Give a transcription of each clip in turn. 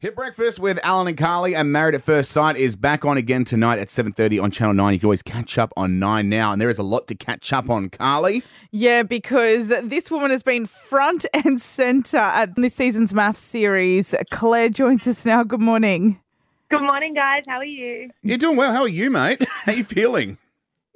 Hit Breakfast with Alan and Carly and Married at First Sight is back on again tonight at 7.30 on Channel 9. You can always catch up on 9Now, and there is a lot to catch up on, Carly. Yeah, because this woman has been front and centre at this season's MAFS series. Claire joins us now. Good morning. Good morning, guys. How are you? You're doing well. How are you, mate? How are you feeling?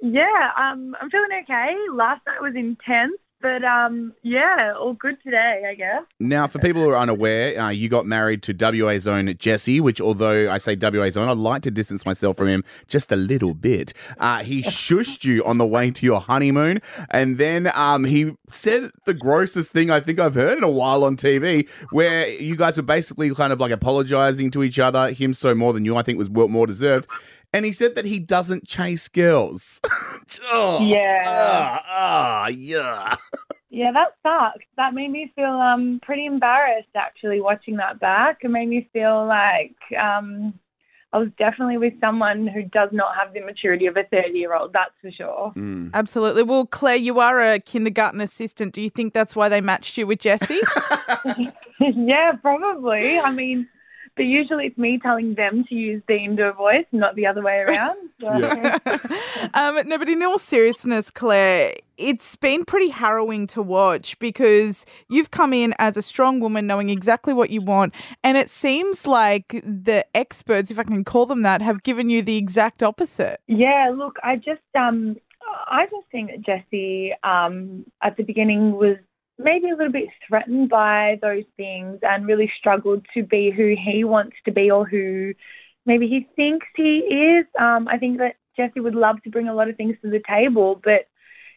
Yeah, um, I'm feeling okay. Last night was intense, but um, yeah, all good today, I guess. Now, for people who are unaware, uh, you got married to WA Zone Jesse, which although I say WA Zone, I'd like to distance myself from him just a little bit. Uh, he shushed you on the way to your honeymoon, and then um, he said the grossest thing I think I've heard in a while on TV, where you guys were basically kind of like apologizing to each other. Him so more than you, I think, was more deserved. And he said that he doesn't chase girls. oh, Yeah. Ah, ah, yeah. Yeah, that sucks. That made me feel um pretty embarrassed actually watching that back. It made me feel like um I was definitely with someone who does not have the maturity of a 30 year old, that's for sure. Mm. Absolutely. Well, Claire, you are a kindergarten assistant. Do you think that's why they matched you with Jesse? yeah, probably. I mean, but usually it's me telling them to use the indoor voice, not the other way around. So, Yeah. um, no, but in all seriousness, Claire, it's been pretty harrowing to watch because you've come in as a strong woman knowing exactly what you want. And it seems like the experts, if I can call them that, have given you the exact opposite. Yeah, look, I just um I just think that Jesse um at the beginning was maybe a little bit threatened by those things and really struggled to be who he wants to be or who maybe he thinks he is. Um I think that Jesse would love to bring a lot of things to the table, but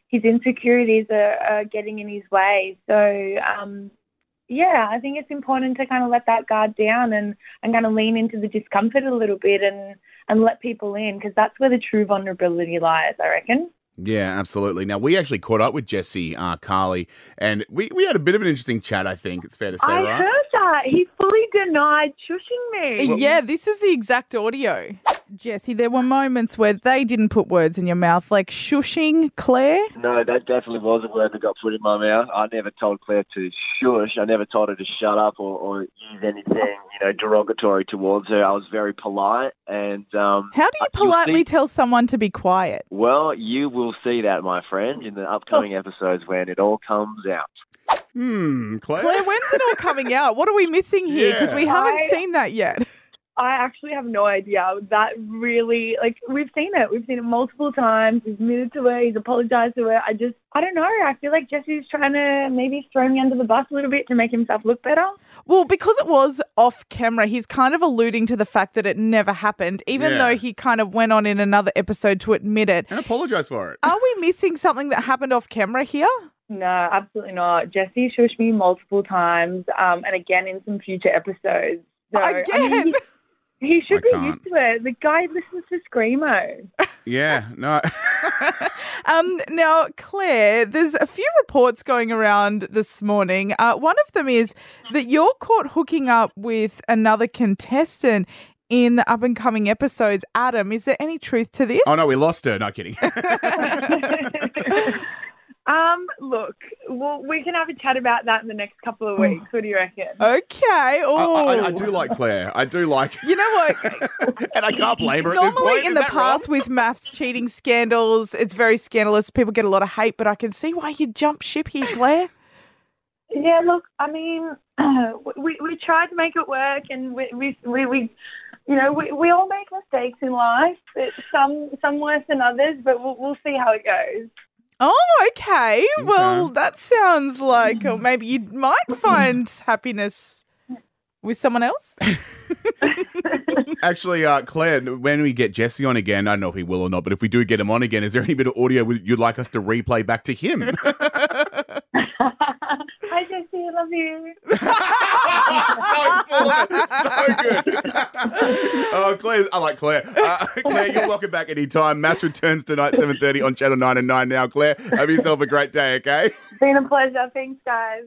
his insecurities are, are getting in his way. So um yeah, I think it's important to kind of let that guard down and, and kind of lean into the discomfort a little bit and, and let people in because that's where the true vulnerability lies, I reckon. Yeah, absolutely. Now, we actually caught up with Jesse uh, Carly, and we, we had a bit of an interesting chat, I think it's fair to say, I right? heard that. He fully denied shushing me. yeah, this is the exact audio. Jesse, there were moments where they didn't put words in your mouth, like shushing Claire. No, that definitely was a word that got put in my mouth. I never told Claire to shush. I never told her to shut up or, or use anything, you know, derogatory towards her. I was very polite and um How do you politely see- tell someone to be quiet? well, you will see that, my friend, in the upcoming episodes when it all comes out. Hmm, Claire? Claire, when's it all coming out? What are we missing here? Because we haven't I- seen that yet. I actually have no idea. That really, like, we've seen it. We've seen it multiple times. He's admitted to it. He's apologized to it. I just, I don't know. I feel like Jesse's trying to maybe throw me under the bus a little bit to make himself look better. Well, because it was off camera, he's kind of alluding to the fact that it never happened, even Yeah. though he kind of went on in another episode to admit it. And apologise for it. Are we missing something that happened off camera here? No, absolutely not. Jesse shushed me multiple times, um, and again in some future episodes. So, I mean, Again? He, he should I be can't. used to it. The guy listens to screamo. Yeah, no. Um, now, Claire, there's a few reports going around this morning. Uh, one of them is that you're caught hooking up with another contestant in the up and coming episodes. Adam, is there any truth to this? oh, no, we lost her. No kidding. um, look, well, we can have a chat about that in the next couple of weeks. What do you reckon? Okay. I, Oh, I, I do like Claire. I do like You know what? And I can't blame her at this Normally, point. in Is the past, wrong? with MAFS cheating scandals, it's very scandalous. People get a lot of hate, but I can see why you jump ship here, Claire. Yeah, look, I mean, we we tried to make it work, and we we we, we you know, we, we all make mistakes in life. But some some worse than others, but we'll we'll see how it goes. Oh, okay. Well, that sounds like or maybe you might find happiness with someone else. Actually, uh, Claire, when we get Jesse on again, I don't know if he will or not, but if we do get him on again, is there any bit of audio you'd like us to replay back to him? Hi, Jesse, I love you. so full of it. So good. oh, Claire, I like Claire. Uh, Claire, you're welcome back anytime. MAFS returns tonight, 7.30 on Channel 9 and 9Now. Claire, have yourself a great day, okay? Been a pleasure. Thanks, guys.